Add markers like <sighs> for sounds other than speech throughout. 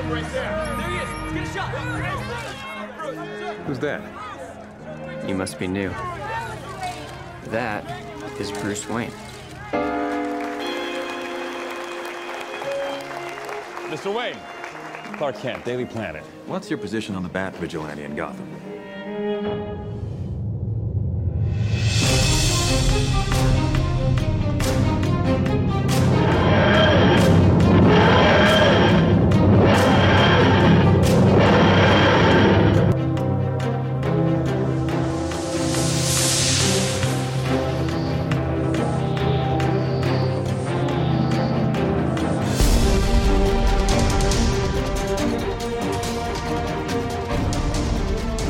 him right there. There he is. Let's get a shot. Who's that? You must be new. That is Bruce Wayne. Mr. Wayne. Clark Kent, Daily Planet. What's your position on the Bat Vigilante in Gotham?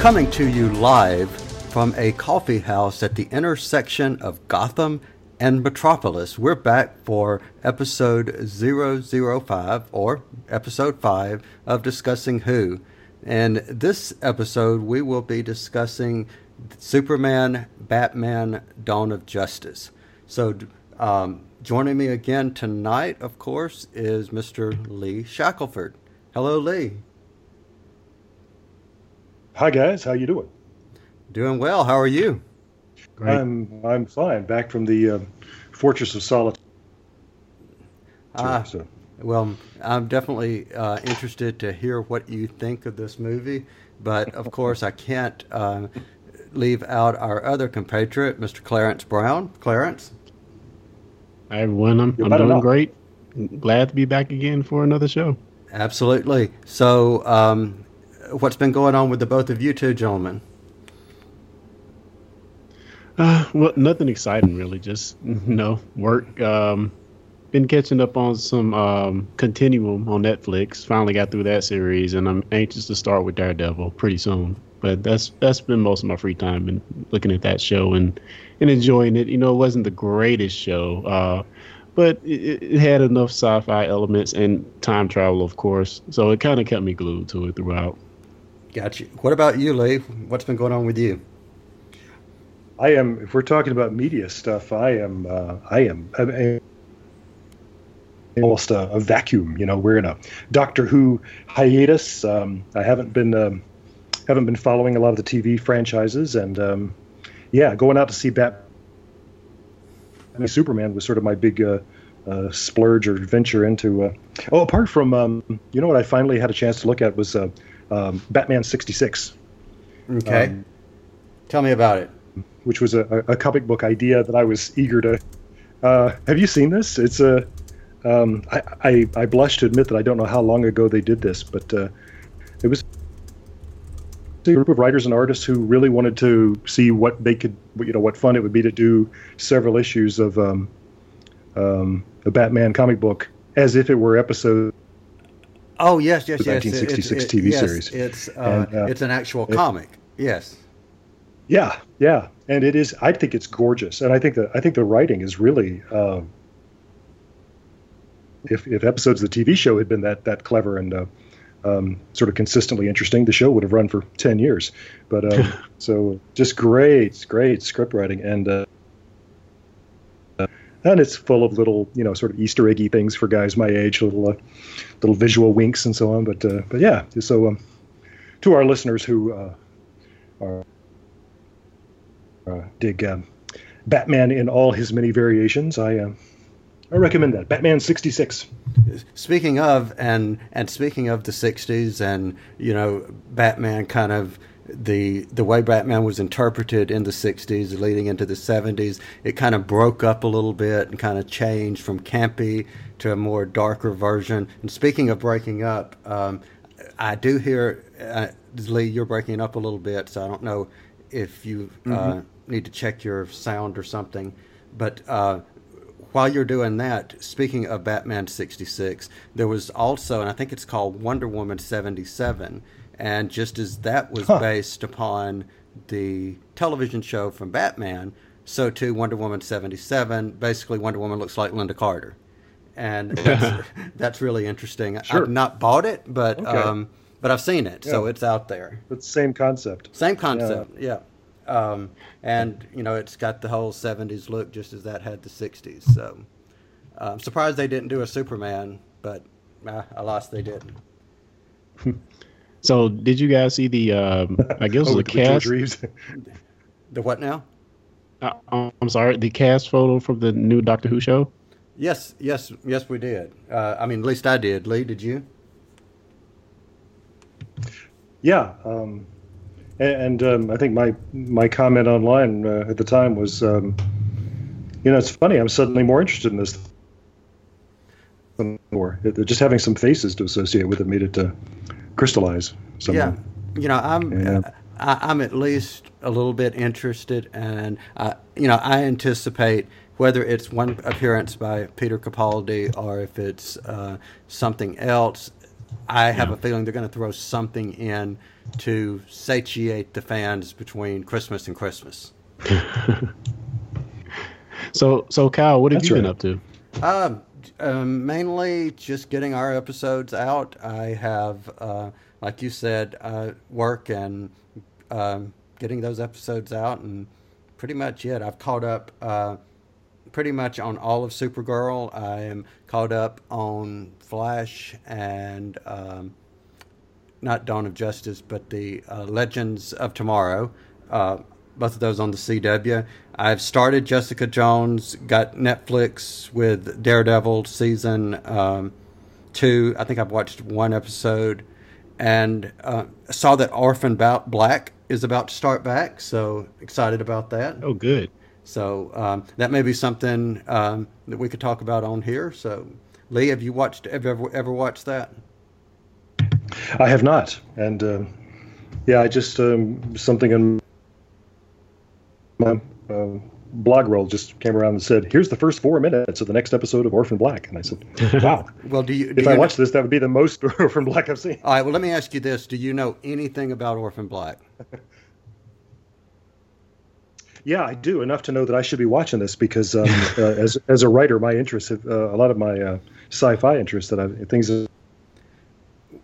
Coming to you live from a coffee house at the intersection of Gotham and Metropolis. We're back for episode 005 or episode 5 of Discussing Who. And this episode, we will be discussing Superman, Batman, Dawn of Justice. So, um, joining me again tonight, of course, is Mr. Lee Shackelford. Hello, Lee. Hi guys, how you doing? Doing well. How are you? Great. I'm I'm fine. Back from the uh, Fortress of Solitude. Ah, so. well, I'm definitely uh, interested to hear what you think of this movie, but of <laughs> course I can't uh, leave out our other compatriot, Mr. Clarence Brown. Clarence. Hi everyone. I'm, I'm doing great. Glad to be back again for another show. Absolutely. So. Um, what's been going on with the both of you two gentlemen? Uh, well, nothing exciting really. Just you know, work. Um, been catching up on some um, Continuum on Netflix. Finally got through that series, and I'm anxious to start with Daredevil pretty soon. But that's that's been most of my free time and looking at that show and and enjoying it. You know, it wasn't the greatest show, uh, but it, it, had enough sci-fi elements and time travel, of course. So it kind of kept me glued to it throughout. Got you. What about you, Lee? What's been going on with you? I am. If we're talking about media stuff, I am. Uh, I am. I almost a, a, vacuum. You know, we're in a Doctor Who hiatus. Um, I haven't been um, haven't been following a lot of the TV franchises, and um, yeah, going out to see Bat. I mean, Superman was sort of my big uh, uh, splurge or venture into. Uh, oh, apart from um, you know what I finally had a chance to look at was uh, um, Batman 66. Okay. Um, Tell me about it. Which was a, a, comic book idea that I was eager to. Uh, have you seen this? It's a. Um, I, I, I blush to admit that I don't know how long ago they did this, but uh, it was a group of writers and artists who really wanted to see what they could, you know, what fun it would be to do several issues of um, um, a Batman comic book as if it were episodes Oh yes, yes, yes. 1966 it, it, TV yes, series. It's uh, and, uh, it's an actual it, comic. Yes. Yeah, yeah, and it is. I think it's gorgeous, and I think that I think the writing is really. Uh, if if episodes of the TV show had been that that clever and uh, um, sort of consistently interesting, the show would have run for ten years. But um, <laughs> so just great, great script writing, and uh, and it's full of little, you know, sort of Easter eggy things for guys my age, little, uh, little visual winks and so on. But, uh, but yeah. So, um, to our listeners who uh, are uh, dig um, Batman in all his many variations, I, uh, I recommend that Batman sixty six. Speaking of and and speaking of the '60s, and you know, Batman kind of the the way Batman was interpreted in the 60s leading into the 70s it kind of broke up a little bit and kind of changed from campy to a more darker version and speaking of breaking up um, I do hear uh, Lee you're breaking up a little bit so I don't know if you uh, mm-hmm. need to check your sound or something but uh, while you're doing that, speaking of Batman 66, there was also, and I think it's called Wonder Woman 77, and just as that was huh. based upon the television show from Batman, so too Wonder Woman 77. Basically, Wonder Woman looks like Lynda Carter. And <laughs> that's, that's really interesting. Sure. I've not bought it, but okay. um, but I've seen it, yeah. so it's out there. It's the same concept. Same concept, yeah. yeah. Um, and, you know, it's got the whole 70s look just as that had the 60s. So I'm surprised they didn't do a Superman, but uh, alas, they didn't. <laughs> So, did you guys see the? Um, I guess <laughs> Oh, the with, with George cast. Reeves. <laughs> The what now? Uh, I'm sorry, the cast photo from the new Doctor Who show. Yes, yes, yes, we did. Uh, I mean, at least I did. Lee, did you? Yeah, um, and, and um, I think my my comment online uh, at the time was, um, you know, it's funny. I'm suddenly more interested in this than before. It- Just having some faces to associate with it made it uh, crystallize. Some, Yeah, you know, I'm Yeah. uh, I, I'm at least a little bit interested, and uh, you know, I anticipate whether it's one appearance by Peter Capaldi or if it's uh, something else. I have a feeling they're going to throw something in to satiate the fans between Christmas and Christmas. <laughs> So, so Kyle, what have That's you been up to? Um, um, mainly just getting our episodes out. I have, uh, like you said, uh, work and um, getting those episodes out, and pretty much it. I've caught up uh, pretty much on all of Supergirl. I am caught up on Flash and um, not Dawn of Justice, but the uh, Legends of Tomorrow. Both of those on the CW. I've started Jessica Jones, got Netflix with Daredevil season um, two. I think I've watched one episode, and uh, saw that Orphan Ba- Black is about to start back. So excited about that. Oh, good. So um, that may be something um, that we could talk about on here. So Lee, have you watched? Have you ever ever watched that? I have not, and uh, yeah, I just um, something in my uh, blog roll just came around and said, "Here's the first four minutes of the next episode of Orphan Black," and I said, <laughs> "Wow." Well, do you? Do If you I know- watch this, that would be the most <laughs> Orphan Black I've seen. All right. Well, let me ask you this: Do you know anything about Orphan Black? <laughs> Yeah, I do enough to know that I should be watching this because, um, uh, as as a writer, my interests, have, uh, a lot of my uh, sci-fi interests that I things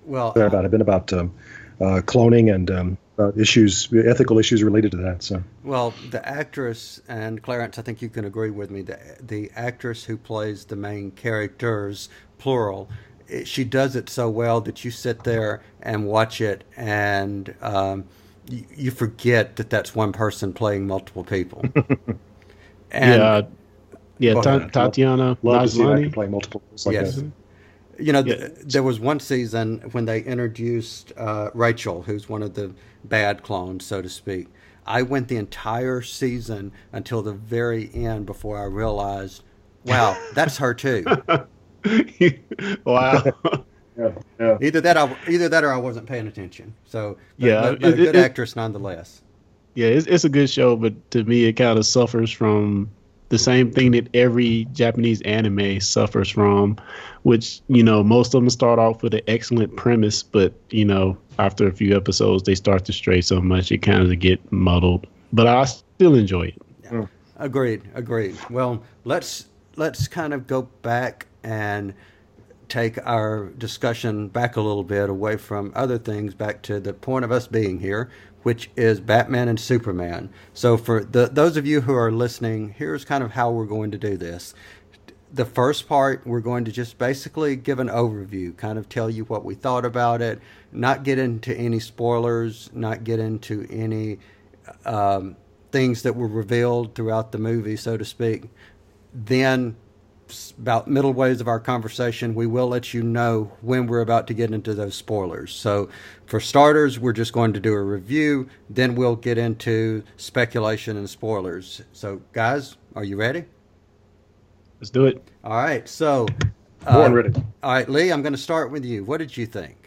Well, about have been about um, uh, cloning and um, uh, issues, ethical issues related to that. So, well, the actress and Clarence, I think you can agree with me. The the actress who plays the main characters, plural, it, she does it so well that you sit there and watch it, and um, you, you forget that that's one person playing multiple people. <laughs> and yeah, yeah. Go Ta- Tatiana love to Maslany. play multiple roles like Yes. that. You know, Yeah. th- there was one season when they introduced uh, Rachel, who's one of the bad clones, so to speak. I went the entire season until the very end before I realized, wow, that's her too. <laughs> wow. <laughs> Yeah, yeah. Either that, I, either that, or I wasn't paying attention. So, but, Yeah, but, but a good it- actress nonetheless. Yeah, it's, it's a good show, but to me, it kind of suffers from the same thing that every Japanese anime suffers from, which, you know, most of them start off with an excellent premise, but, you know, after a few episodes, they start to stray so much, it kind of get muddled. But I still enjoy it. Agreed. Agreed. Well, let's let's kind of go back and take our discussion back a little bit away from other things back to the point of us being here, which is Batman and Superman. So for the those of you who are listening, here's kind of how we're going to do this. The first part, we're going to just basically give an overview, kind of tell you what we thought about it, not get into any spoilers, not get into any um, things that were revealed throughout the movie, so to speak. Then, about middle ways of our conversation, we will let you know when we're about to get into those spoilers. So, for starters, we're just going to do a review, then we'll get into speculation and spoilers. So, guys, are you ready? Let's do it. All right. So, Born uh, ready. All right, Lee, I'm going to start with you. What did you think?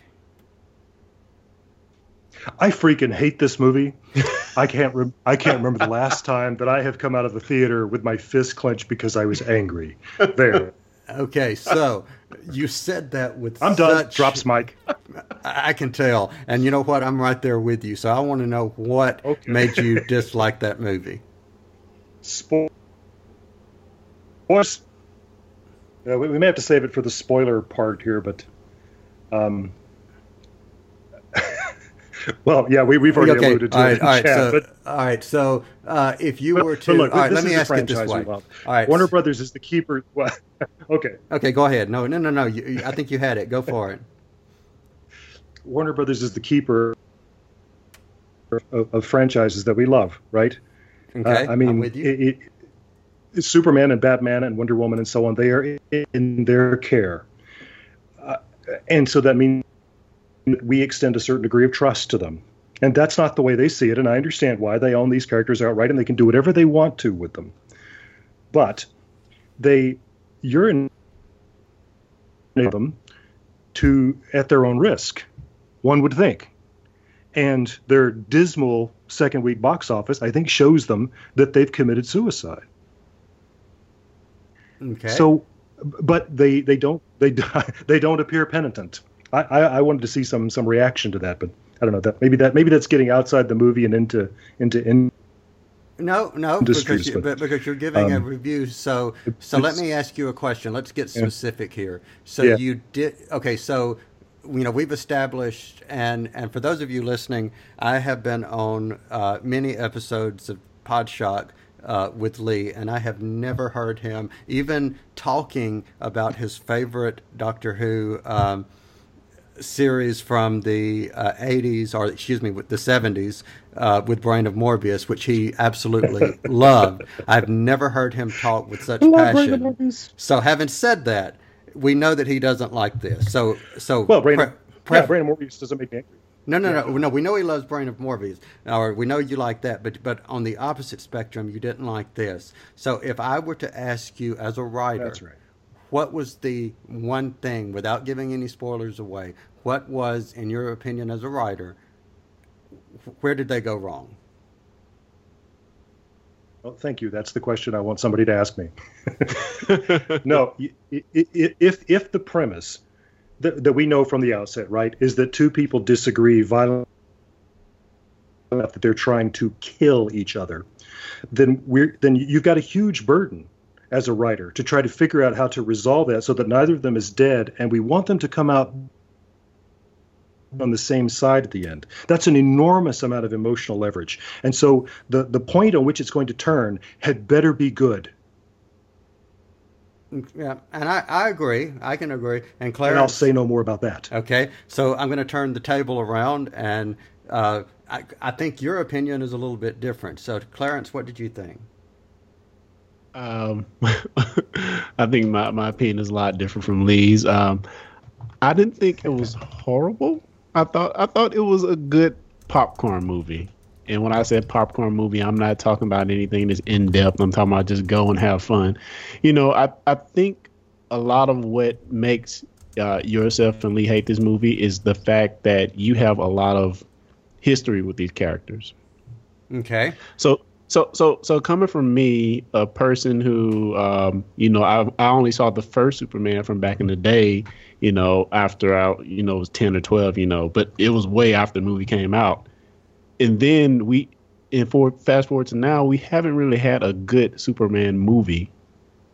I freaking hate this movie. I can't. Rem- I can't remember the last time that I have come out of the theater with my fist clenched because I was angry. There, Okay, so you said that with I'm done. such- Drops Mike. I can tell. And you know what? I'm right there with you. So I want to know what Okay. made you dislike that movie. Spoilers. Uh, we, we may have to save it for the spoiler part here, but um, <laughs> well, yeah, we we've already okay. alluded to all it right. in All right. chat, So, but all right. So uh, if you were to, look, all right, let me ask it this way. All right. Warner Brothers is the keeper. <laughs> Well, okay, Okay, go ahead. No, no, no, no. You, I think you had it. Go for it. Warner Brothers is the keeper of, of franchises that we love, right? Okay, Uh, I mean, I'm with you. It, it, Superman and Batman and Wonder Woman and so on, they are in their care. Uh, and so that means we extend a certain degree of trust to them. And that's not the way they see it. And I understand why they own these characters outright and they can do whatever they want to with them. But they, you're in them to at their own risk, one would think. And their dismal second week box office, I think, shows them that they've committed suicide. Okay. So, but they they don't they <laughs> they don't appear penitent. I, I, I wanted to see some some reaction to that, but I don't know that maybe that maybe that's getting outside the movie and into into in. No, no, because you, but, because you're giving a um, review. So, so let me ask you a question. Let's get Yeah. specific here. So Yeah. you did okay. So you know we've established, and and for those of you listening, I have been on uh, many episodes of Podshock. Uh, with Lee, and I have never heard him even talking about his favorite Doctor Who um, series from the uh, 80s, or excuse me, with the 70s, uh, with Brain of Morbius, which he absolutely <laughs> loved. I've never heard him talk with such Love passion. So, having said that, we know that he doesn't like this. So, so Well, Brain, pre- of, pre- yeah, Brain of Morbius doesn't make me angry. no, no, no, no. We know he loves Brain of Morbius, or we know you like that. But but on the opposite spectrum, you didn't like this. So if I were to ask you as a writer, That's right. What was the one thing, without giving any spoilers away, what was, in your opinion, as a writer, where did they go wrong? Well, thank you. That's the question I want somebody to ask me. <laughs> no, if if the premise that, that we know from the outset, right, is that two people disagree violently enough that they're trying to kill each other, then we're then you've got a huge burden as a writer to try to figure out how to resolve that so that neither of them is dead, and we want them to come out on the same side at the end. That's an enormous amount of emotional leverage. And so the, the point on which it's going to turn had better be good. Yeah, and I, I agree. I can agree. And Claire, And I'll say no more about that. Okay, so I'm going to turn the table around, and uh, I, I think your opinion is a little bit different. So, Clarence, what did you think? Um, <laughs> I think my, my opinion is a lot different from Lee's. Um, I didn't think it was horrible. I thought I thought it was a good popcorn movie. And when I said popcorn movie, I'm not talking about anything that's in depth. I'm talking about just go and have fun. You know, I I think a lot of what makes uh, yourself and Lee hate this movie is the fact that you have a lot of history with these characters. Okay. So so so so coming from me, a person who um, you know, I I only saw the first Superman from back in the day, you know, after I you know was ten or twelve, you know, but it was way after the movie came out. And then we and for fast forward to now, we haven't really had a good Superman movie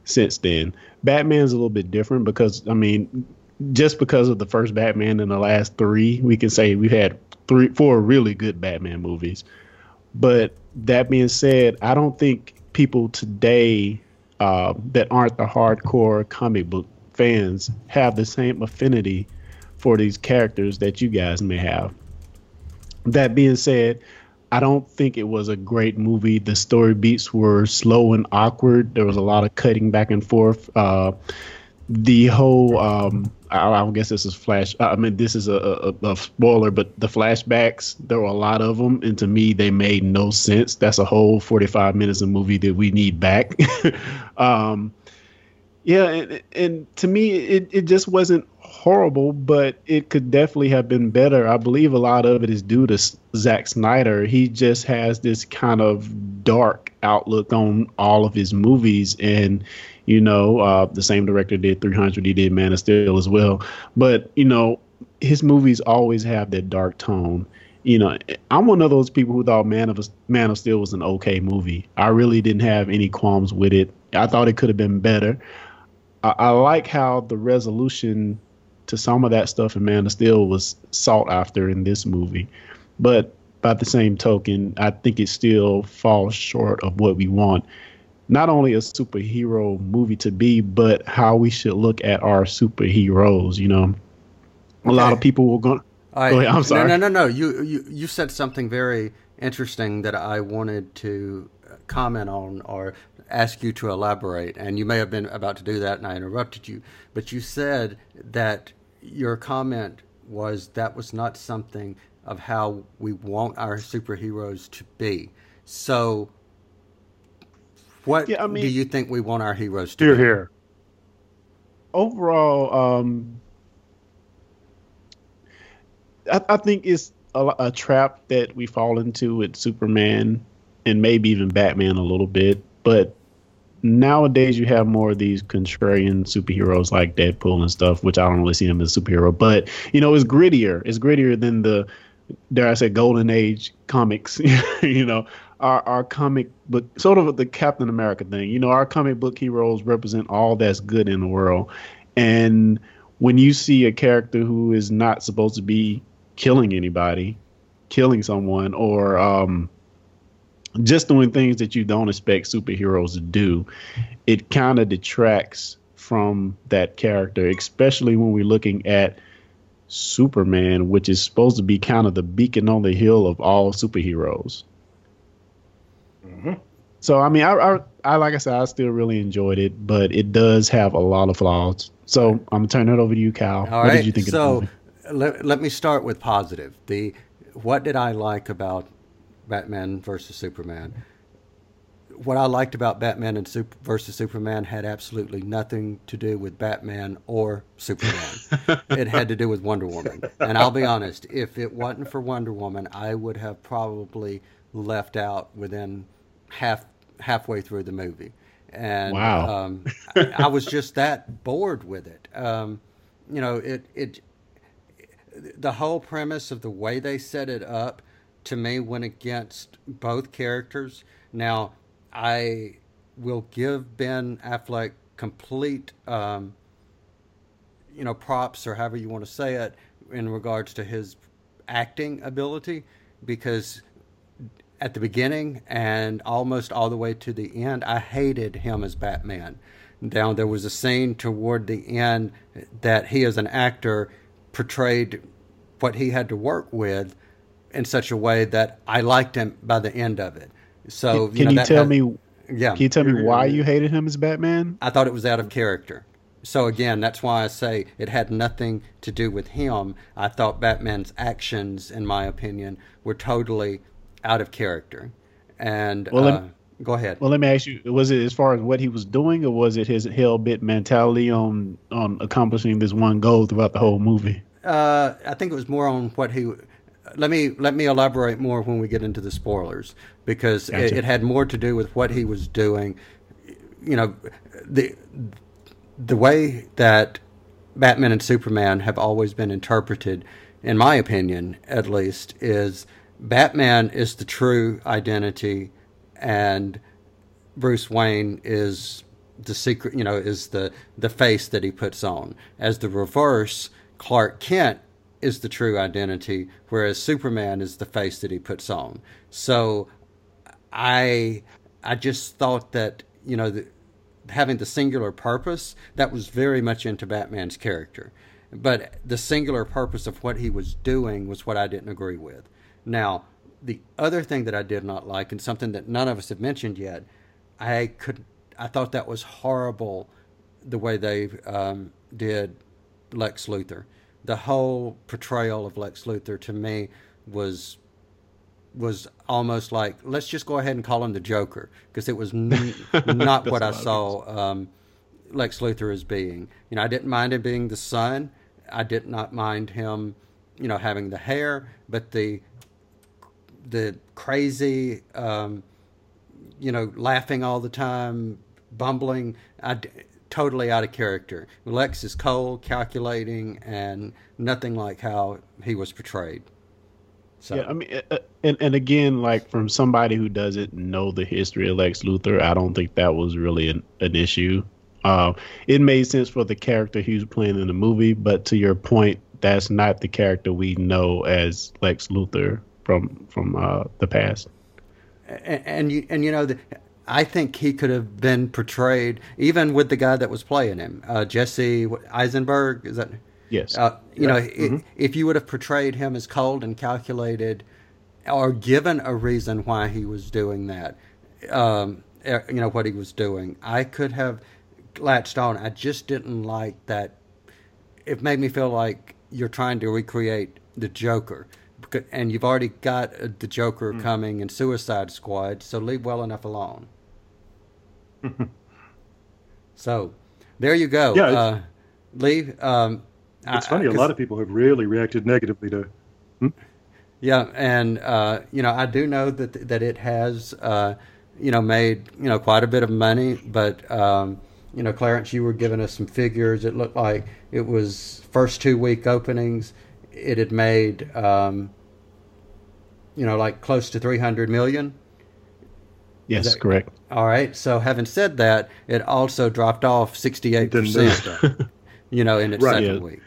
since then. Batman's a little bit different because I mean, just because of the first Batman and the last three, we can say we've had three four really good Batman movies. But that being said, I don't think people today uh, that aren't the hardcore comic book fans have the same affinity for these characters that you guys may have. That being said, I don't think it was a great movie. The story beats were slow and awkward. There was a lot of cutting back and forth. Uh, the whole um, I, I guess this is flash. I mean, this is a, a, a spoiler, but the flashbacks there were a lot of them, and to me, they made no sense. That's a whole forty-five minutes of movie that we need back. <laughs> um, yeah, and, and to me, it, it just wasn't horrible, but it could definitely have been better. I believe a lot of it is due to Zack Snyder. He just has this kind of dark outlook on all of his movies, and you know, uh, the same director did 300. He did Man of Steel as well, but you know, his movies always have that dark tone. You know, I'm one of those people who thought Man of Man of Steel was an okay movie. I really didn't have any qualms with it. I thought it could have been better. I, I like how the resolution to some of that stuff in Man of Steel was sought after in this movie, but by the same token, I think it still falls short of what we want. Not only a superhero movie to be, but how we should look at our superheroes. You know, a lot of people were going. I, Go ahead, I'm sorry. No, no, no, no. You, you, you said something very interesting that I wanted to comment on or ask you to elaborate. And you may have been about to do that, and I interrupted you. But you said that your comment was that was not something of how we want our superheroes to be. So, what Yeah, I mean- do you think we want our heroes to Here, be? here. overall, um, I, I think it's a, a trap that we fall into with Superman and maybe even Batman a little bit. But nowadays, you have more of these contrarian superheroes like Deadpool and stuff, which I don't really see him as a superhero. But you know, it's grittier. It's grittier than the dare I say golden age comics. <laughs> you know, our our comic book sort of the Captain America thing. You know, our comic book heroes represent all that's good in the world. And when you see a character who is not supposed to be killing anybody, killing someone, or um, just doing things that you don't expect superheroes to do, it kind of detracts from that character, especially when we're looking at Superman, which is supposed to be kind of the beacon on the hill of all superheroes. So I mean, I, I, I like I said, I still really enjoyed it, but it does have a lot of flaws. So I'm gonna turn it over to you, Kyle. All what right. did you think so of the movie? let, let me start with positive. The what did I like about Batman versus Superman? What I liked about Batman and Sup- versus Superman had absolutely nothing to do with Batman or Superman. <laughs> it had to do with Wonder Woman. And I'll be honest, if it wasn't for Wonder Woman, I would have probably left out within half halfway through the movie. And Wow. um, I, I was just that bored with it. Um, you know, it it the whole premise of the way they set it up to me went against both characters. Now, I will give Ben Affleck complete, um, you know, props or however you want to say it in regards to his acting ability because at the beginning and almost all the way to the end, I hated him as Batman. Now, there was a scene toward the end that he, as an actor, portrayed what he had to work with in such a way that I liked him by the end of it. So, Can you, know, that tell has- me? Yeah. Can you tell me why you hated him as Batman? I thought it was out of character. So again, that's why I say it had nothing to do with him. I thought Batman's actions, in my opinion, were totally out of character. And Well, uh, me- go ahead. Well, let me ask you: Was it as far as what he was doing, or was it his hell bit mentality on on accomplishing this one goal throughout the whole movie? Uh, I think it was more on what he. Let me let me elaborate more when we get into the spoilers because it, it had more to do with what he was doing. You know, the the way that Batman and Superman have always been interpreted, in my opinion, at least, is Batman is the true identity, and Bruce Wayne is the secret, you know, is the the face that he puts on. As the reverse, Clark Kent is the true identity, whereas Superman is the face that he puts on. So, I I just thought that you know the, having the singular purpose that was very much into Batman's character, but the singular purpose of what he was doing was what I didn't agree with. Now, the other thing that I did not like, and something that none of us have mentioned yet, I could I thought that was horrible the way they um, did Lex Luthor. The whole portrayal of Lex Luthor to me was was almost like let's just go ahead and call him the Joker because it was n- <laughs> not what I saw um, Lex Luthor as being. You know, I didn't mind him being the son. I did not mind him, you know, having the hair, but the the crazy, um, you know, laughing all the time, bumbling, I totally out of character. Lex is cold, calculating, and nothing like how he was portrayed. So, Yeah, I mean, uh, uh, and and again, like from somebody who doesn't know the history of Lex Luthor, I don't think that was really an, an issue. Uh, it made sense for the character he was playing in the movie, but to your point, that's not the character we know as Lex Luthor from from uh, the past. and, and you and you know the, I think he could have been portrayed even with the guy that was playing him, uh, Jesse Eisenberg. Is that Yes. Uh, you know, i if you would have portrayed him as cold and calculated, or given a reason why he was doing that, um, eh, you know what he was doing, I could have latched on. I just didn't like that. It made me feel like you're trying to recreate the Joker, and you've already got uh, the Joker coming and Suicide Squad, so leave well enough alone. <laughs> so, there you go. Yeah, uh, Lee. Um, It's I- funny. I- A lot of people have really reacted negatively to. Yeah, and uh, you know, I do know that that it has uh, you know made you know quite a bit of money, but um, you know, Clarence, you were giving us some figures. It looked like it was first two week openings. It had made um, you know like close to three hundred million. yes, that- correct. All right. So having said that, it also dropped off sixty eight percent. You know, in its Right. second Yeah. week,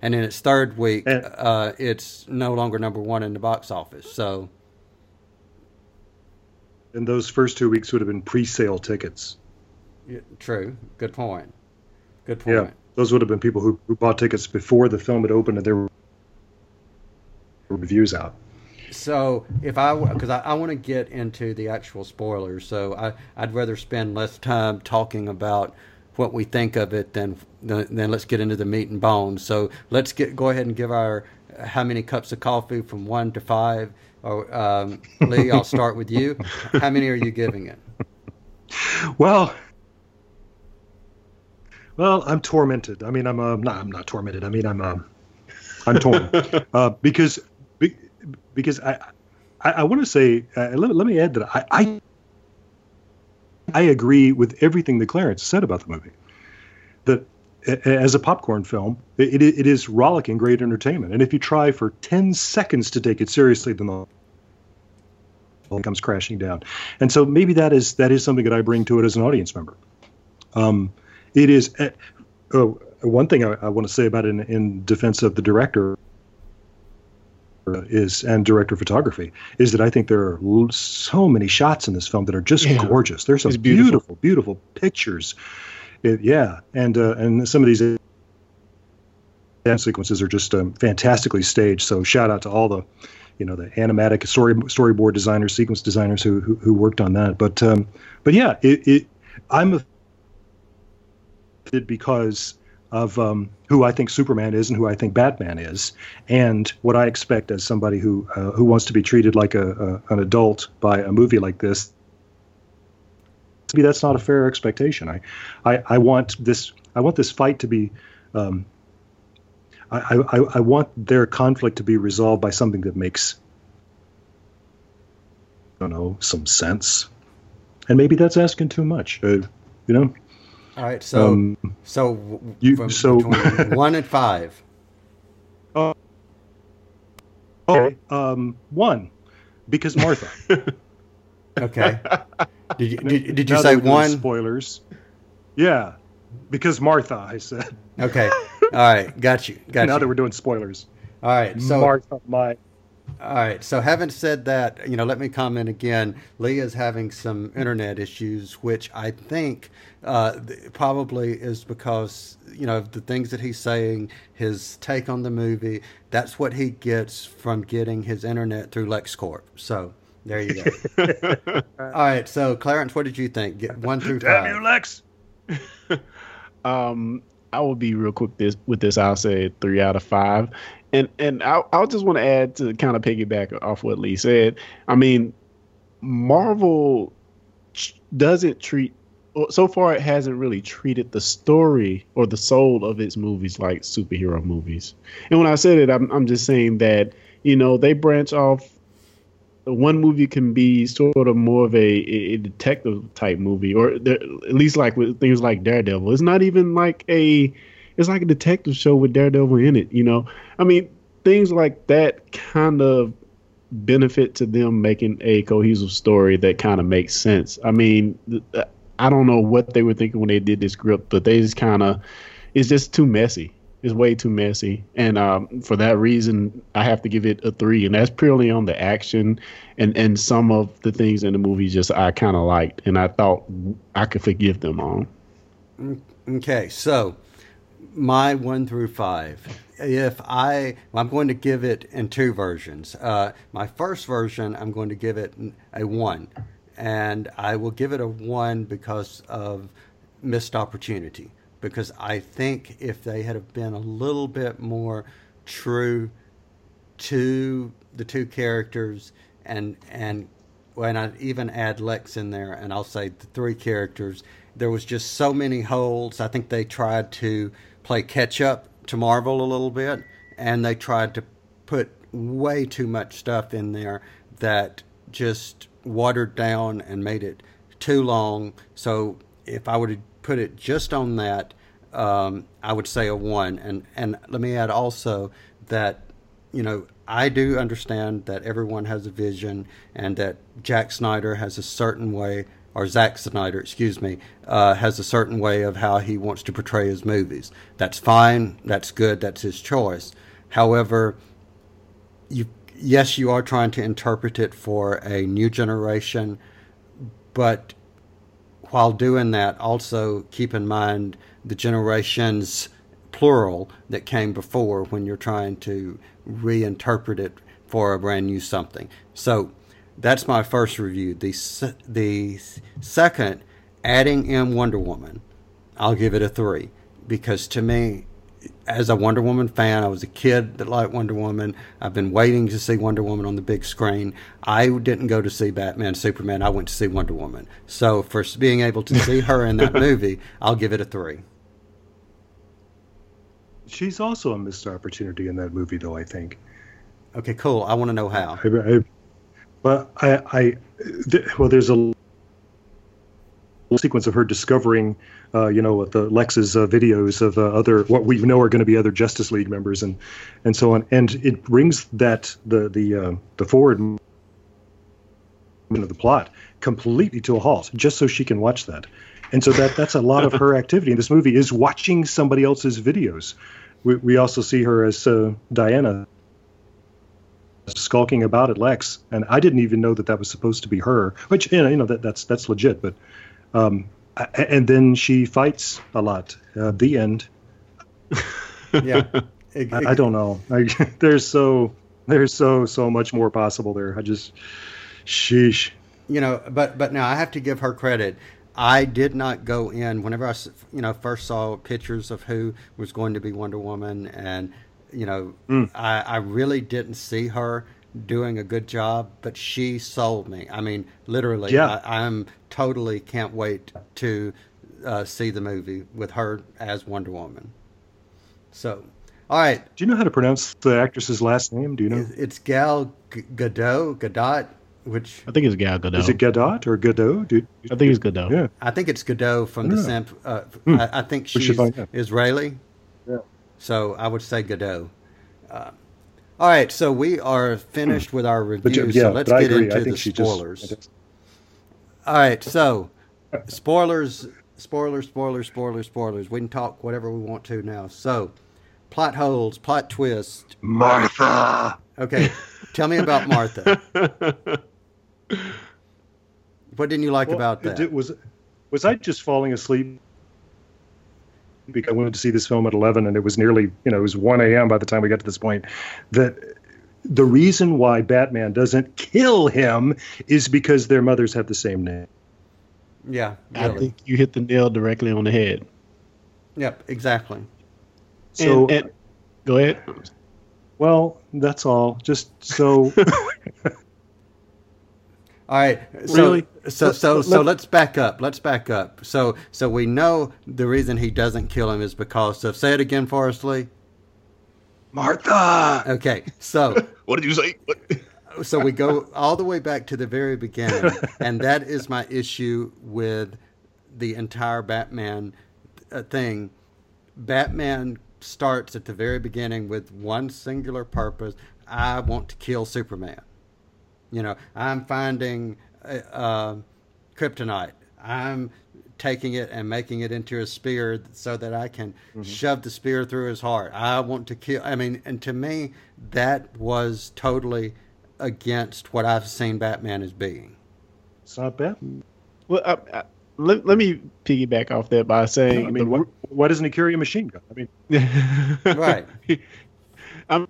and in its third week, And- uh, it's no longer number one in the box office. So. And those first two weeks would have been pre-sale tickets. Yeah, true. Good point. Good point Yeah, those would have been people who, who bought tickets before the film had opened and there were reviews out. So if I, because I, I want to get into the actual spoilers, so I, I'd rather spend less time talking about what we think of it than than, than let's get into the meat and bones. So let's get go ahead and give our how many cups of coffee from one to five. Or um, Lee, I'll start with you. How many are you giving it? Well, well, I'm tormented. I mean, I'm uh, not. I'm not tormented. I mean, I'm um, I'm torn <laughs> uh, because be- because I I, I want to say uh, let, let me add that I, I I agree with everything that Clarence said about the movie. That as a popcorn film, it, it is rollicking great entertainment, and if you try for ten seconds to take it seriously, then the comes crashing down. And so maybe that is that is something that I bring to it as an audience member. Um, it is uh, oh, one thing I, I want to say about it in, in defense of the director is and director of photography is that I think there are l- so many shots in this film that are just Yeah. gorgeous. There's some beautiful. beautiful, beautiful, pictures. It- yeah, and uh, and some of these dance sequences are just um, fantastically staged. So shout out to all the, you know, the animatic story storyboard designers, sequence designers who who, who worked on that. But um, but yeah, it, it I'm a because of um, who I think Superman is and who I think Batman is, and what I expect as somebody who uh, who wants to be treated like a, a an adult by a movie like this. To me, that's not a fair expectation. I, I, I want this. I want this fight to be. Um, I, I, I want their conflict to be resolved by something that makes. I don't know some sense, and maybe that's asking too much. Uh, you know. All right. So Um, so you- so- <laughs> one and five. Okay. Um, one, because Martha. <laughs> Okay. Did you did, did you Now say that we're doing one? Spoilers. Yeah, because Martha. I said. Okay. <laughs> All right. Got you. Got now you. that we're doing spoilers. All right. So Martha, my. All right. So having said that, you know, let me comment again. Lee is having some internet issues, which I think uh, probably is because you know the things that he's saying, his take on the movie. That's what he gets from getting his internet through LexCorp. So there you go. <laughs> all right. So Clarence, what did you think? Get one through Damn five. you, Lex. <laughs> Um, I will be real quick this with this. I'll say three out of five, and and I I just want to add to kind of piggyback off what Lee said. I mean, Marvel doesn't treat so far it hasn't really treated the story or the soul of its movies like superhero movies. And when I said it, I'm I'm just saying that you know they branch off one movie can be sort of more of a, a detective type movie, or at least like with things like Daredevil. It's not even like a, it's like a detective show with Daredevil in it. You know, I mean, things like that kind of benefit to them making a cohesive story that kind of makes sense. I mean, I don't know what they were thinking when they did this script, but they just kind of, it's just too messy. It's way too messy, and um, for that reason, I have to give it a three, and that's purely on the action and and some of the things in the movie just I kind of liked, and I thought I could forgive them on. Okay, so my one through five. If I, I'm going to give it in two versions. Uh, my first version, I'm going to give it a one, and I will give it a one because of missed opportunity. Because I think if they had been a little bit more true to the two characters, and and when I even add Lex in there, and I'll say the three characters, there was just so many holes. I think they tried to play catch up to Marvel a little bit, and they tried to put way too much stuff in there that just watered down and made it too long. So if I to put it just on that, um, I would say a one. And and let me add also that you know I do understand that everyone has a vision and that Jack Snyder has a certain way or Zack Snyder, excuse me, uh, has a certain way of how he wants to portray his movies. That's fine. That's good. That's his choice. However, you yes, you are trying to interpret it for a new generation, but while doing that, also keep in mind the generations plural that came before when you're trying to reinterpret it for a brand new something. So that's my first review. The the second, adding in Wonder Woman, I'll give it a three because to me, as a Wonder Woman fan, I was a kid that liked Wonder Woman. I've been waiting to see Wonder Woman on the big screen. I didn't go to see Batman, Superman. I went to see Wonder Woman. So for being able to see her in that <laughs> movie, I'll give it a three. She's also a missed opportunity in that movie, though. I think. Okay, cool. I want to know how. I, I, but I, I th- well, there's a sequence of her discovering, uh, you know, the Lex's uh, videos of uh, other what we know are going to be other Justice League members and and so on, and it brings that the the uh, the forward of the plot completely to a halt, just so she can watch that. And so that that's a lot of her <laughs> activity in this movie is watching somebody else's videos. We, we also see her as uh, Diana skulking about at Lex, and I didn't even know that that was supposed to be her. Which you know, you know that that's that's legit. But um, and then she fights a lot. Uh, the end. <laughs> yeah, it, I, I, don't know. I, <laughs> there's so there's so so much more possible there. I just, sheesh. You know, but but now I have to give her credit. I did not go in whenever I you know first saw pictures of who was going to be Wonder Woman and you know, mm. I, I really didn't see her doing a good job, but she sold me. I mean, literally, yeah. I, am totally can't wait to uh, see the movie with her as Wonder Woman. So, all right. Do you know how to pronounce the actress's last name? Do you know? It's Gal Gadot. Gadot. Which I think it's Gal Gadot. Is it Gadot or Gadot? Do, I think it's Gadot. Yeah, I think it's Gadot from the Simp. Uh, mm. I, I, think she's Israeli. So I would say Godot. Uh, all right, so we are finished with our review. Yeah, so let's get into the spoilers. Just... All right, so spoilers, spoilers, spoilers, spoilers, spoilers. We can talk whatever we want to now. So, plot holes, plot twist. Martha. Okay, tell me about Martha. <laughs> what didn't you like well, about that? It, was was I just falling asleep because I went to see this film at 11 and it was nearly, you know, it was 1 a.m. by the time we got to this point, that the reason why Batman doesn't kill him is because their mothers have the same name. Yeah. Really. I think you hit the nail directly on the head. Yep, exactly. So, and, and, go ahead. Well, that's all. Just so <laughs> All right. So, really? So so so let's back up. Let's back up. So so we know the reason he doesn't kill him is because of. Say it again, Forrest Lee. Martha. Okay. So <laughs> what did you say? so we go all the way back to the very beginning, <laughs> and that is my issue with the entire Batman uh, thing. Batman starts at the very beginning with one singular purpose: I want to kill Superman. You know, I'm finding uh, uh, kryptonite. I'm taking it and making it into a spear so that I can mm-hmm. shove the spear through his heart. I want to kill. I mean, and to me, that was totally against what I've seen Batman as being. It's not bad. Well, I, I, let, let me piggyback off that by saying I mean, the what, why doesn't he carry a machine gun? I mean, Right. <laughs> I'm,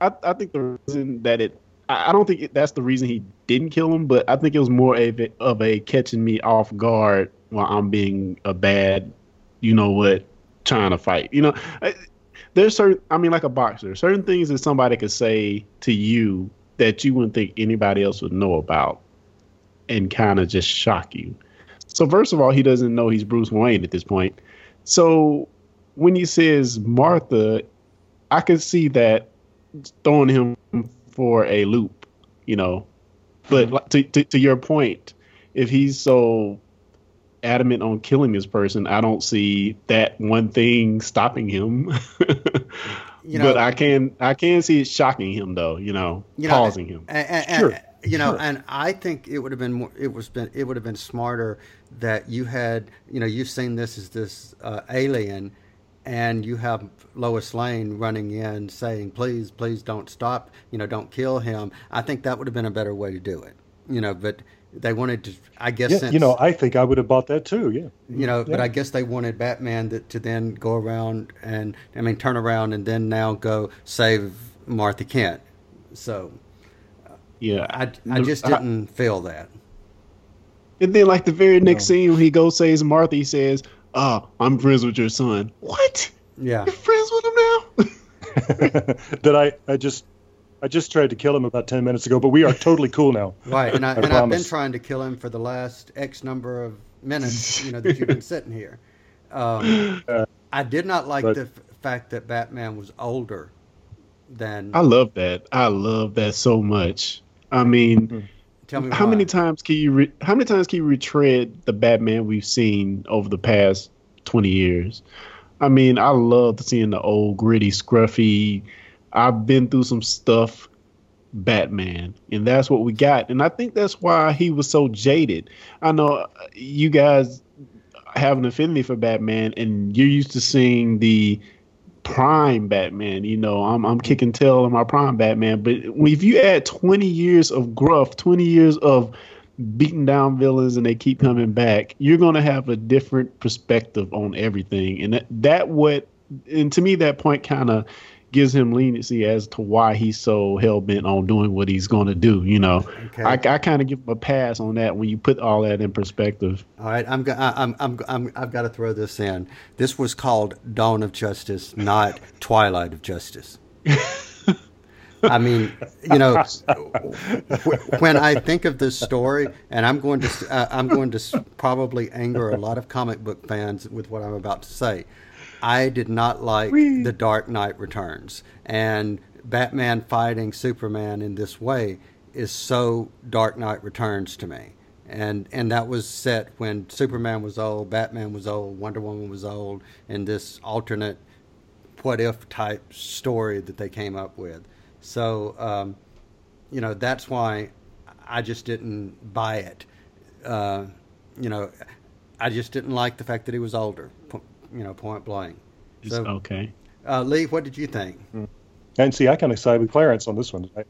I, I think the reason that it, I don't think that's the reason he didn't kill him, but I think it was more of a, of a catching me off guard while I'm being a bad, you know what, trying to fight. You know, there's certain, I mean, like a boxer, certain things that somebody could say to you that you wouldn't think anybody else would know about and kind of just shock you. So, first of all, he doesn't know he's Bruce Wayne at this point. So, when he says Martha, I could see that throwing him for a loop, you know. But like, to, to to your point, if he's so adamant on killing this person, I don't see that one thing stopping him. <laughs> You know- but I can I can see it shocking him though, you know, you know, pausing him. And, and, Sure, and, you know, sure. and I think it would have been more, it was been it would have been smarter that you had you know you've seen this as this uh, alien, and you have Lois Lane running in saying please please don't stop you know don't kill him. I think that would have been a better way to do it. You know, but they wanted to. I guess yeah, since, you know, I think I would have bought that too. Yeah. you know, but I guess they wanted Batman that, to then go around and I mean turn around and then now go save Martha Kent. So Yeah, I, I just didn't feel that. And then, like the very next scene, when he goes says Martha, he says, "Oh, I'm friends with your son." What? Yeah. You're friends with him now? <laughs> that I, I just I just tried to kill him about ten minutes ago, but we are totally cool now. Right, and, I, I and I've been trying to kill him for the last X number of minutes, you know, that you've been <laughs> sitting here. Um, I did not like But- the f- fact that Batman was older than. I love that. I love that so much. I mean, tell me how why. many times can you re- how many times can you retread the Batman we've seen over the past twenty years? I mean, I love seeing the old gritty, scruffy. I've been through some stuff, Batman, and that's what we got. And I think that's why he was so jaded. I know uh, you guys have an affinity for Batman, and you're used to seeing the prime Batman. You know, I'm I'm kicking tail in my prime Batman. But if you add 20 years of gruff, 20 years of beating down villains, and they keep coming back, you're gonna have a different perspective on everything. And that, that what, and to me, that point kind of gives him leniency as to why he's so hell bent on doing what he's going to do. You know, Okay. I, I kind of give him a pass on that when you put all that in perspective. All right, I'm, I'm, I'm, I'm, I've got to throw this in. This was called Dawn of Justice, not Twilight of Justice. I mean, you know, when I think of this story, and I'm going to, uh, I'm going to probably anger a lot of comic book fans with what I'm about to say. I did not like The Dark Knight Returns, and Batman fighting Superman in this way is so Dark Knight Returns to me. And and that was set when Superman was old, Batman was old, Wonder Woman was old, in this alternate what if type story that they came up with. So, um, you know, that's why I just didn't buy it. Uh, you know, I just didn't like the fact that he was older, you know, point blank. So, okay. uh, Lee, what did you think? And see, I kind of side with Clarence on this one. I,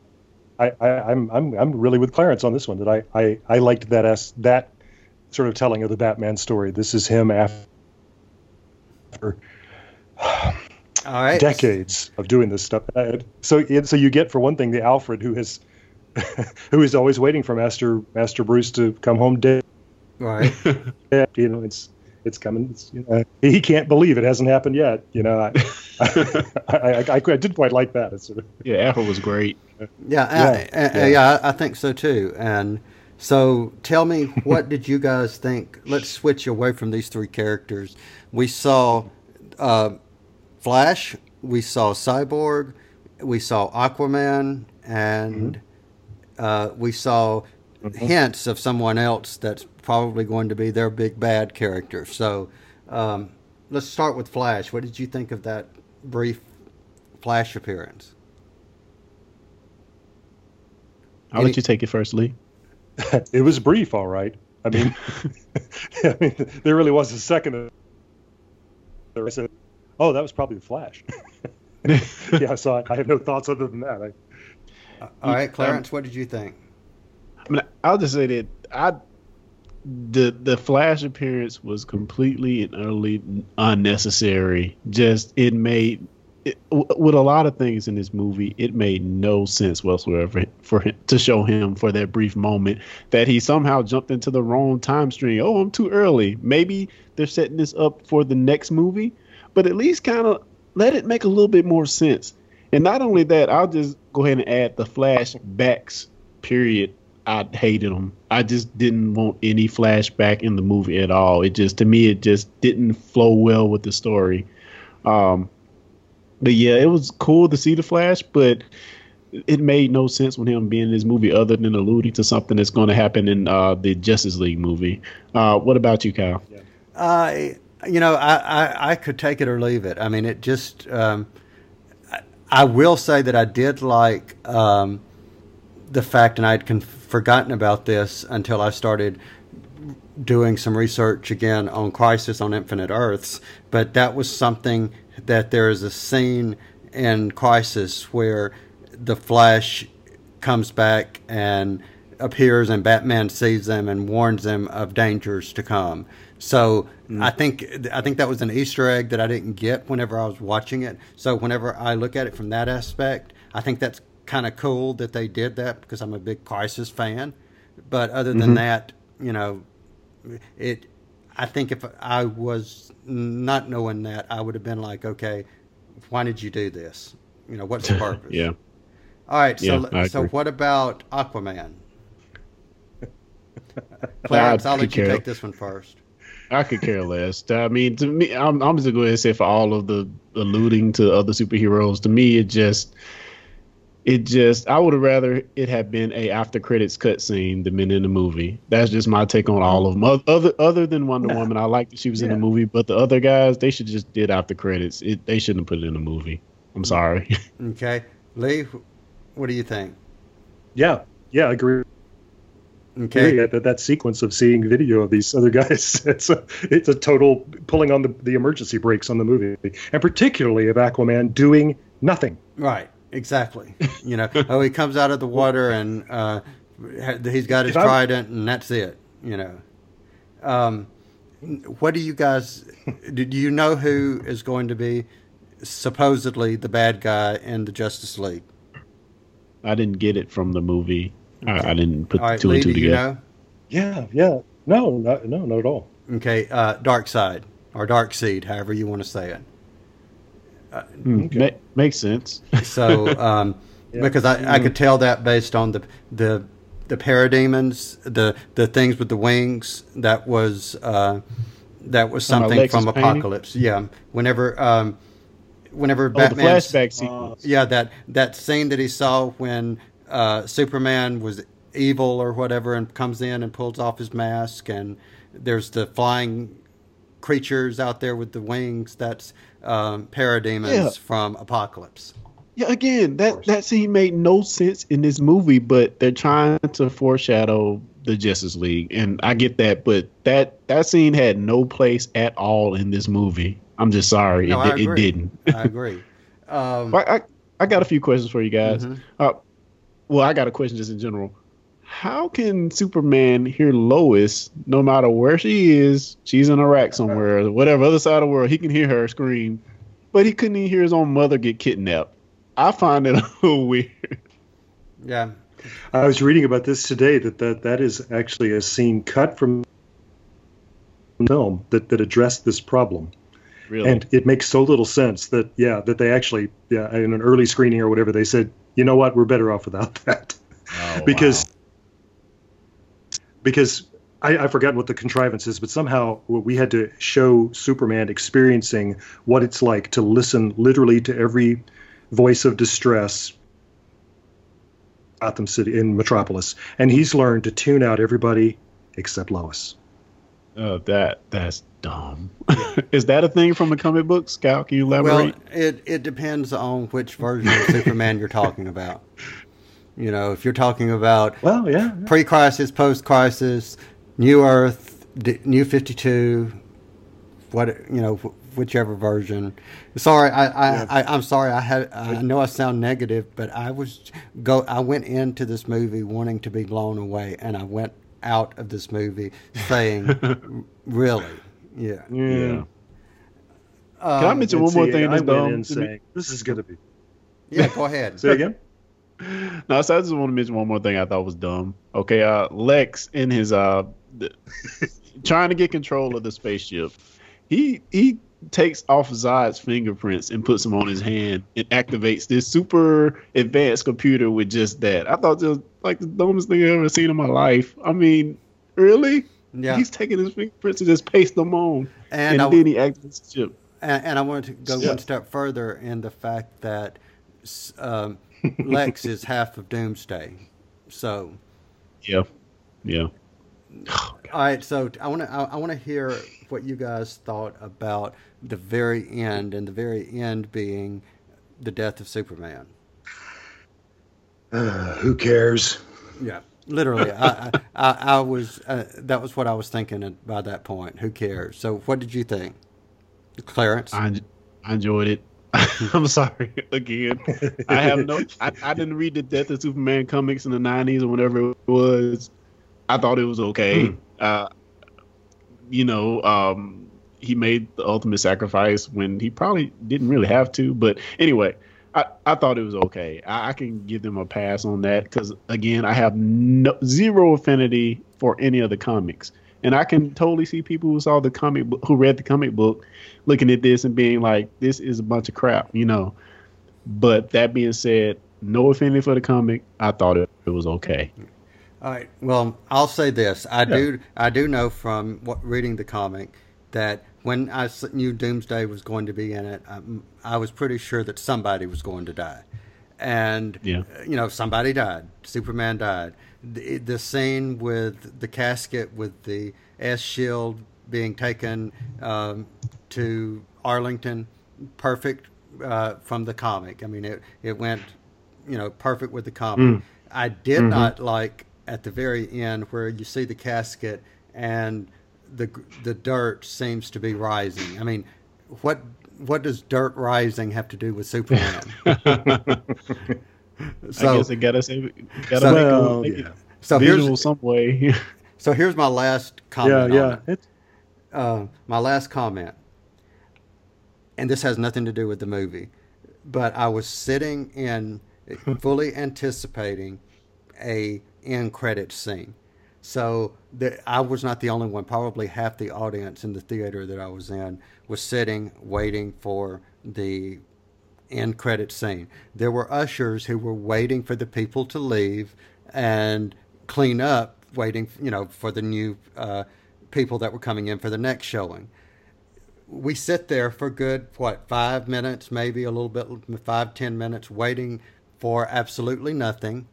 I, I I'm, I'm, I'm really with Clarence on this one. That I, I, I liked that as that sort of telling of the Batman story. This is him after All right. decades of doing this stuff. Uh, So, it- so you get for one thing the Alfred who has, <laughs> who is always waiting for Master Master Bruce to come home dead. Right. yeah, <laughs> You know, it's it's coming. It's, you know, he can't believe it hasn't happened yet. You know, I, I, <laughs> I, I, I did quite like that. It's sort of, Yeah, Apple was great. Yeah, Yeah, uh, uh, yeah. yeah, I I think so too. And so, tell me, <laughs> what did you guys think? Let's switch away from these three characters. We saw uh, Flash, we saw Cyborg, we saw Aquaman, and uh, we saw hints of someone else that's probably going to be their big bad character. So, um, let's start with Flash. What did you think of that brief Flash appearance? I'll Any- let you take it first, Lee. <laughs> it was brief, all right. I mean, <laughs> I mean, there really was a second. of- I said, "Oh, that was probably the Flash." <laughs> yeah, so I, I have no thoughts other than that. I, All right, Clarence, what did you think? I mean, I'll just say that I the the Flash appearance was completely and utterly unnecessary. Just it made it, with a lot of things in this movie, it made no sense whatsoever for him to show him for that brief moment that he somehow jumped into the wrong time stream. Oh, I'm too early. Maybe they're setting this up for the next movie, but at least kind of let it make a little bit more sense. And not only that, I'll just go ahead and add the flashbacks. Period. I hated them. I just didn't want any flashback in the movie at all. It just to me, it just didn't flow well with the story. Um, but yeah, it was cool to see the Flash, but it made no sense with him being in this movie other than alluding to something that's going to happen in uh, the Justice League movie. Uh, what about you, Kyle? Uh, you know, I, I, I, could take it or leave it. I mean, it just. Um, I, I, will say that I did like um, the fact, and I'd con- forgotten about this until I started doing some research again on Crisis on Infinite Earths. But that was something that there is a scene in Crisis where the Flash comes back and appears, and Batman sees them and warns them of dangers to come. So mm. I think I think that was an Easter egg that I didn't get whenever I was watching it. So whenever I look at it from that aspect, I think that's kind of cool that they did that because I'm a big Crisis fan. But other than mm-hmm. that, you know, it. I think if I was not knowing that, I would have been like, okay, why did you do this? You know, what's the <laughs> purpose? yeah. All right. So, yeah, so what about Aquaman? <laughs> Clarence, I'll let you take this one first. I could care less. I mean, to me, I'm, I'm just going to go ahead and say for all of the alluding to other superheroes, to me, it just it just I would have rather it had been a after credits cutscene than been in the movie. That's just my take on all of them. Other other than Wonder yeah. Woman, I like that she was yeah. in the movie, but the other guys they should just did after credits. It, they shouldn't have put it in the movie. I'm sorry. <laughs> okay, Lee, what do you think? Yeah, yeah, I agree. Okay, yeah, that that sequence of seeing video of these other guys, <laughs> it's a it's a total pulling on the the emergency brakes on the movie, and particularly of Aquaman doing nothing. Right. Exactly. You know, oh, he comes out of the water and uh, he's got his trident, and that's it. You know. Um, what do you guys? do you know who is going to be supposedly the bad guy in the Justice League? I didn't get it from the movie. Okay. I, I, didn't put right, two Lee, and two together. You know? Yeah, yeah. No, no, no, not at all. Okay, uh, Side or Darkseid, however you want to say it. Uh, hmm, okay. Ma- makes sense. so, <laughs> um, yeah. because I, I could tell that based on the the the parademons, the the things with the wings, that was uh, that was something from Apokolips. Painting? Yeah, whenever um, whenever oh, Batman flashback sequence. yeah, that that scene that he saw when uh, Superman was evil or whatever, and comes in and pulls off his mask, and there's the flying creatures out there with the wings. That's um, parademons yeah. from Apokolips. Yeah, again, that that scene made no sense in this movie, but they're trying to foreshadow the Justice League, and I get that, but that that scene had no place at all in this movie. I'm just sorry, no, it, it, didn't. I agree. <laughs> Um, I, I, I got a few questions for you guys. Mm-hmm. Uh, well, I got a question just in general how can Superman hear Lois no matter where she is? She's in Iraq somewhere, whatever other side of the world. He can hear her scream, but he couldn't even hear his own mother get kidnapped. I find it <laughs> a little weird. Yeah, I was reading about this today that that, that is actually a scene cut from film that that addressed this problem. Really? And it makes so little sense that yeah that they actually yeah in an early screening or whatever they said you know what we're better off without that oh, <laughs> because. Wow because I, I forgot what the contrivance is, but somehow we had to show Superman experiencing what it's like to listen literally to every voice of distress Gotham City in Metropolis, and he's learned to tune out everybody except Lois. Oh, that that's dumb. <laughs> Is that a thing from the comic book, Scout, can you elaborate? Well, it it depends on which version of Superman you're talking about. <laughs> You know, if you're talking about well, yeah, yeah. pre-crisis, post-crisis, New Earth, New Fifty Two, what you know, whichever version. Sorry, I, I, yeah. I, am sorry. I had, I know I sound negative, but I was go. I went into this movie wanting to be blown away, and I went out of this movie, saying, <laughs> "Really, yeah." Yeah. Um, Can I mention And one more thing I that's went in saying, "This is going to be." Yeah, go ahead. Say again. No, so I just want to mention one more thing I thought was dumb. Okay, uh, Lex in his uh, <laughs> trying to get control of the spaceship, he he takes off Zod's fingerprints and puts them on his hand and activates this super advanced computer with just that. I thought just like the dumbest thing I've ever seen in my life. I mean, really? Yeah. He's taking his fingerprints and just paste them on, And and, I- then he activates the ship. And, and I wanted to go Yeah. one step further in the fact that um, <laughs> Lex is half of Doomsday. So, Yeah, yeah. all right. So I want to I, I want to hear what you guys thought about the very end, and the very end being the death of Superman. Uh, <sighs> who cares? Yeah, literally. I, I, I, I was uh, that was what I was thinking by that point. Who cares? So, what did you think, Clarence? I, I enjoyed it. <laughs> I'm sorry again. I have no. I, I didn't read the Death of Superman comics in the '90s or whatever it was. I thought it was okay. Uh, you know, um, he made the ultimate sacrifice when he probably didn't really have to. But anyway, I, I thought it was okay. I, I can give them a pass on that because again, I have no zero affinity for any of the comics, and I can totally see people who saw the comic book, who read the comic book, looking at this and being like, "This is a bunch of crap," you know. But that being said, no affinity for the comic. I thought it, it was okay. All right. Well, I'll say this: I do, I do know from what, reading the comic that when I knew Doomsday was going to be in it, I, I was pretty sure that somebody was going to die, and Yeah. you know, somebody died. Superman died. The, the scene with the casket with the S shield being taken um, to Arlington, perfect uh, from the comic. I mean, it it went, you know, perfect with the comic. I did not like at the very end where you see the casket and the the dirt seems to be rising. I mean, what what does dirt rising have to do with Superman? <laughs> <laughs> <laughs> I guess it gotta say, gotta So- make, Well, make yeah. it so visual here's some way. <laughs> so here's my last comment. yeah. on it. It's, uh, my last comment, and this has nothing to do with the movie, but I was sitting in <laughs> fully anticipating a end credit scene. So the, I was not the only one. Probably half the audience in the theater that I was in was sitting waiting for the end credit scene. There were ushers who were waiting for the people to leave and clean up, waiting, you know, for the new uh, people that were coming in for the next showing. We sit there for good, what, five minutes, maybe a little bit, five, ten minutes, waiting for absolutely nothing.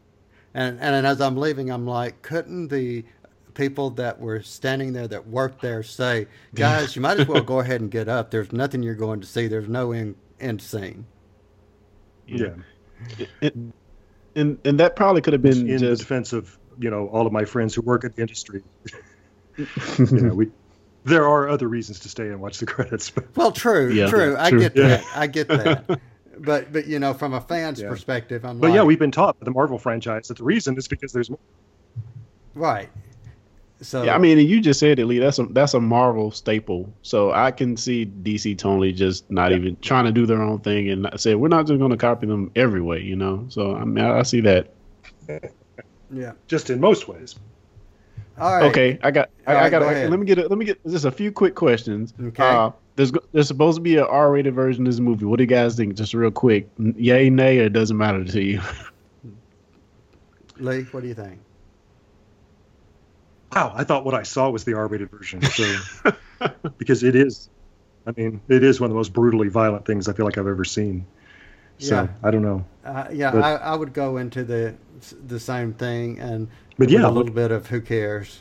And, and as I'm leaving, I'm like, couldn't the people that were standing there that worked there say, guys, you might as well <laughs> go ahead and get up. There's nothing you're going to see. There's no end, end scene. Yeah. and, and and that probably could have been In the just defense of you know all of my friends who work in the industry, <laughs> you know, we there are other reasons to stay and watch the credits. But Well, true, Yeah, true. I true. get that. I get that. <laughs> But but you know, from a fan's Yeah. perspective, I'm but like, yeah, we've been taught by the Marvel franchise that the reason is because there's more. right. So Yeah, I mean, you just said it, Lee. That's a that's a Marvel staple. So I can see DC totally just not even trying to do their own thing and say we're not just going to copy them every way, you know. So I mean, I, I see that. yeah. just in most ways. All right. Okay, I got I, All I got. go I- let me get a, let me get just a few quick questions. Okay. Uh, there's there's supposed to be an R-rated version of this movie. What do you guys think? Just real quick, yay, nay, or it doesn't matter to you? Lee, what do you think? Wow, I thought what I saw was the R-rated version. So <laughs> because it is, I mean, it is one of the most brutally violent things I feel like I've ever seen. So Yeah. I don't know. Uh, yeah, But- I, I would go into the the same thing and But yeah, a little bit of who cares.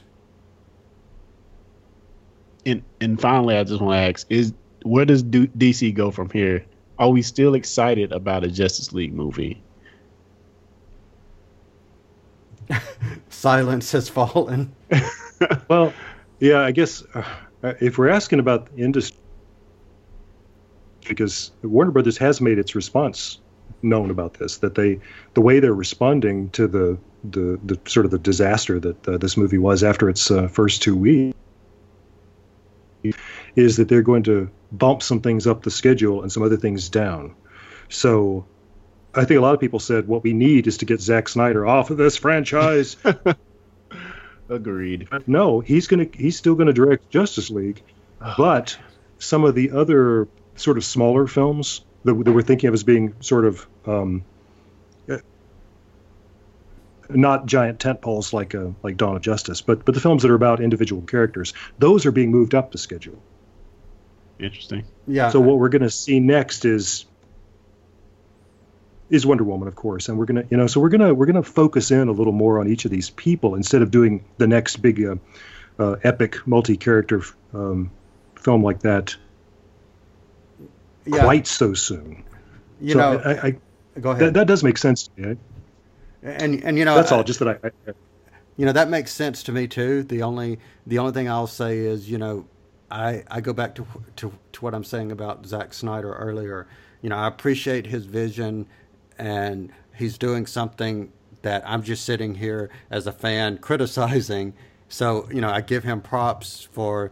And and finally, I just want to ask: Is where does DC go from here? Are we still excited about a Justice League movie? <laughs> Silence has fallen. <laughs> Well, yeah, I guess uh, if we're asking about the industry, because Warner Brothers has made its response known about this. That they, the way they're responding to the the, the sort of the disaster that uh, this movie was after its uh, first two weeks, is that they're going to bump some things up the schedule and some other things down. So, I think a lot of people said what we need is to get Zack Snyder off of this franchise. <laughs> Agreed. no, he's gonna he's still gonna direct Justice League, but some of the other sort of smaller films that, that we're thinking of as being sort of um, uh, not giant tent poles like uh, like Dawn of Justice, but but the films that are about individual characters, those are being moved up the schedule. Interesting. Yeah. So what we're going to see next is is Wonder Woman, of course, and we're gonna, you know, so we're gonna we're gonna focus in a little more on each of these people instead of doing the next big uh, uh, epic multi-character um, film like that yeah. quite so soon. You so know, I, I, go ahead. that, that does make sense to me. and and you know That's all. Just that I, I you know that makes sense to me too. The only the only thing I'll say is you know I I go back to to to what I'm saying about Zack Snyder earlier. You know I appreciate his vision, and he's doing something that I'm just sitting here as a fan <laughs> criticizing. So you know I give him props for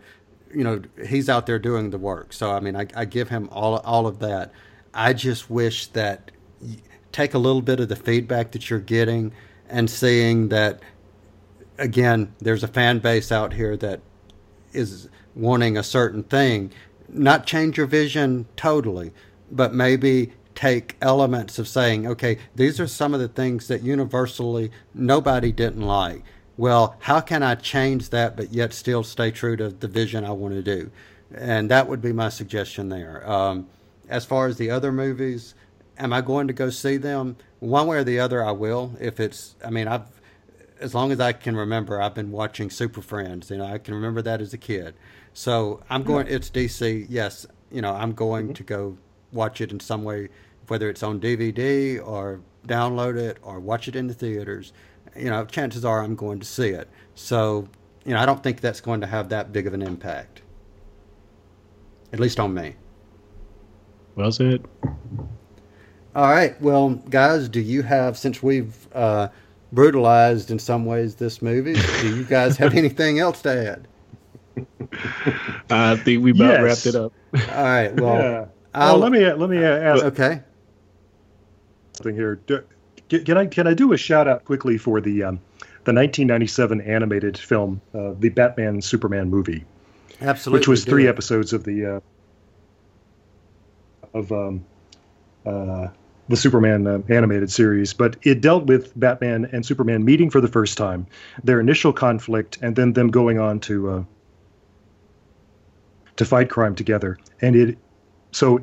you know he's out there doing the work. So I mean I, I give him all all of that. I just wish that take a little bit of the feedback that you're getting and seeing that again, there's a fan base out here that is wanting a certain thing. Not change your vision totally, but maybe take elements of saying, okay, these are some of the things that universally nobody didn't like. Well, how can I change that but yet still stay true to the vision I want to do? And that would be my suggestion there. Um, as far as the other movies, am I going to go see them? One way or the other, I will. If it's, I mean, I've as long as I can remember, I've been watching Super Friends. You know, I can remember that as a kid. So I'm going. It's DC. Yes, you know, I'm going to go watch it in some way, whether it's on DVD or download it or watch it in the theaters. You know, chances are I'm going to see it. So, you know, I don't think that's going to have that big of an impact, at least on me. Well said. All right. Well, guys, do you have since we've uh, brutalized in some ways this movie? do you guys have <laughs> anything else to add? I think we about Yes. wrapped it up. All right. Well, yeah. Well, let me let me uh, ask okay. Something here. Do, can, I can I do a shout out quickly for the um, the 1997 animated film, uh, the Batman Superman movie, Absolutely. which was three episodes of the uh, of um, uh, the Superman uh, animated series, but it dealt with Batman and Superman meeting for the first time, their initial conflict, and then them going on to uh, to fight crime together. And it so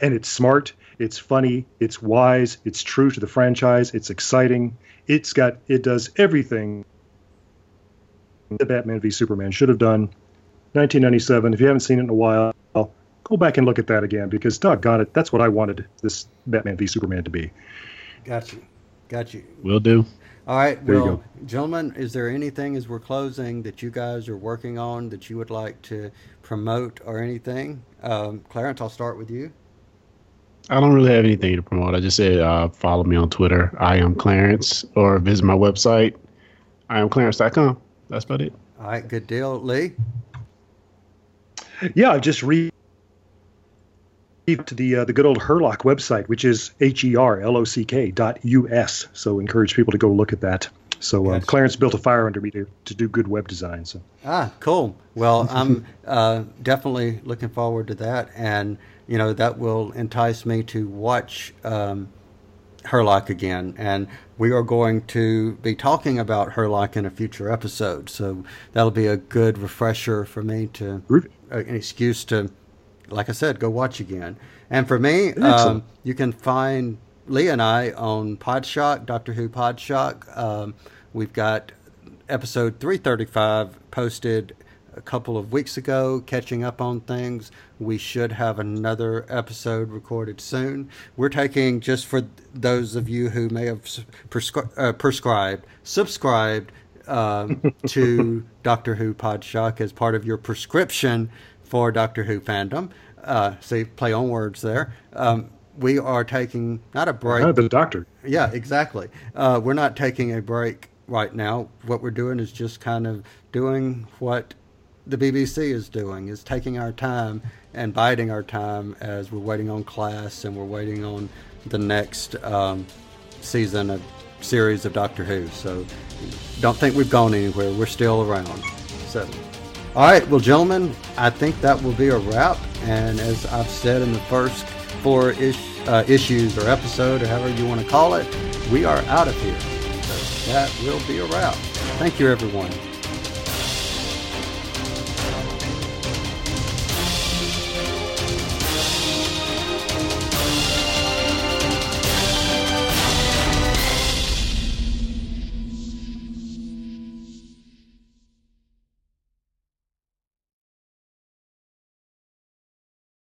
and it's smart, it's funny, it's wise, it's true to the franchise, it's exciting. It's got it does everything the Batman v Superman should have done. 1997. If you haven't seen it in a while, go back and look at that again because doggone it, that's what I wanted this Batman v Superman to be. Got you. Got you. Will do. All right. There you well, go. gentlemen, is there anything as we're closing that you guys are working on that you would like to promote or anything? Um, Clarence, I'll start with you. I don't really have anything to promote. I just said uh, follow me on Twitter. I am Clarence, or visit my website. I am Clarence.com. That's about it. All right. Good deal. Lee? Yeah, I've just read to the uh, the good old Herlock website, which is h e r l o c k dot u s. So encourage people to go look at that. So uh, Gotcha. Clarence built a fire under me to, to do good web design. So Ah, cool. Well, I'm <laughs> uh, definitely looking forward to that, and you know that will entice me to watch um, Herlock again. And we are going to be talking about Herlock in a future episode, so that'll be a good refresher for me to uh, an excuse to, like I said, go watch again. And for me, um, you can find Lee and I on Podshock, Doctor Who Podshock. Um, we've got episode 335 posted a couple of weeks ago, catching up on things. We should have another episode recorded soon. We're taking, just for those of you who may have prescri- uh, prescribed, subscribed um, <laughs> to Doctor Who Podshock as part of your prescription for Doctor Who fandom. Uh, see, play on words there. Um, we are taking not a break. Uh, the doctor. Yeah, exactly. Uh, we're not taking a break right now. What we're doing is just kind of doing what the BBC is doing, is taking our time and biding our time as we're waiting on class and we're waiting on the next um, season of series of Doctor Who. So don't think we've gone anywhere. We're still around. So, all right, well, gentlemen, I think that will be a wrap. And as I've said in the first four ish, uh, issues or episode or however you want to call it, we are out of here. So that will be a wrap. Thank you, everyone.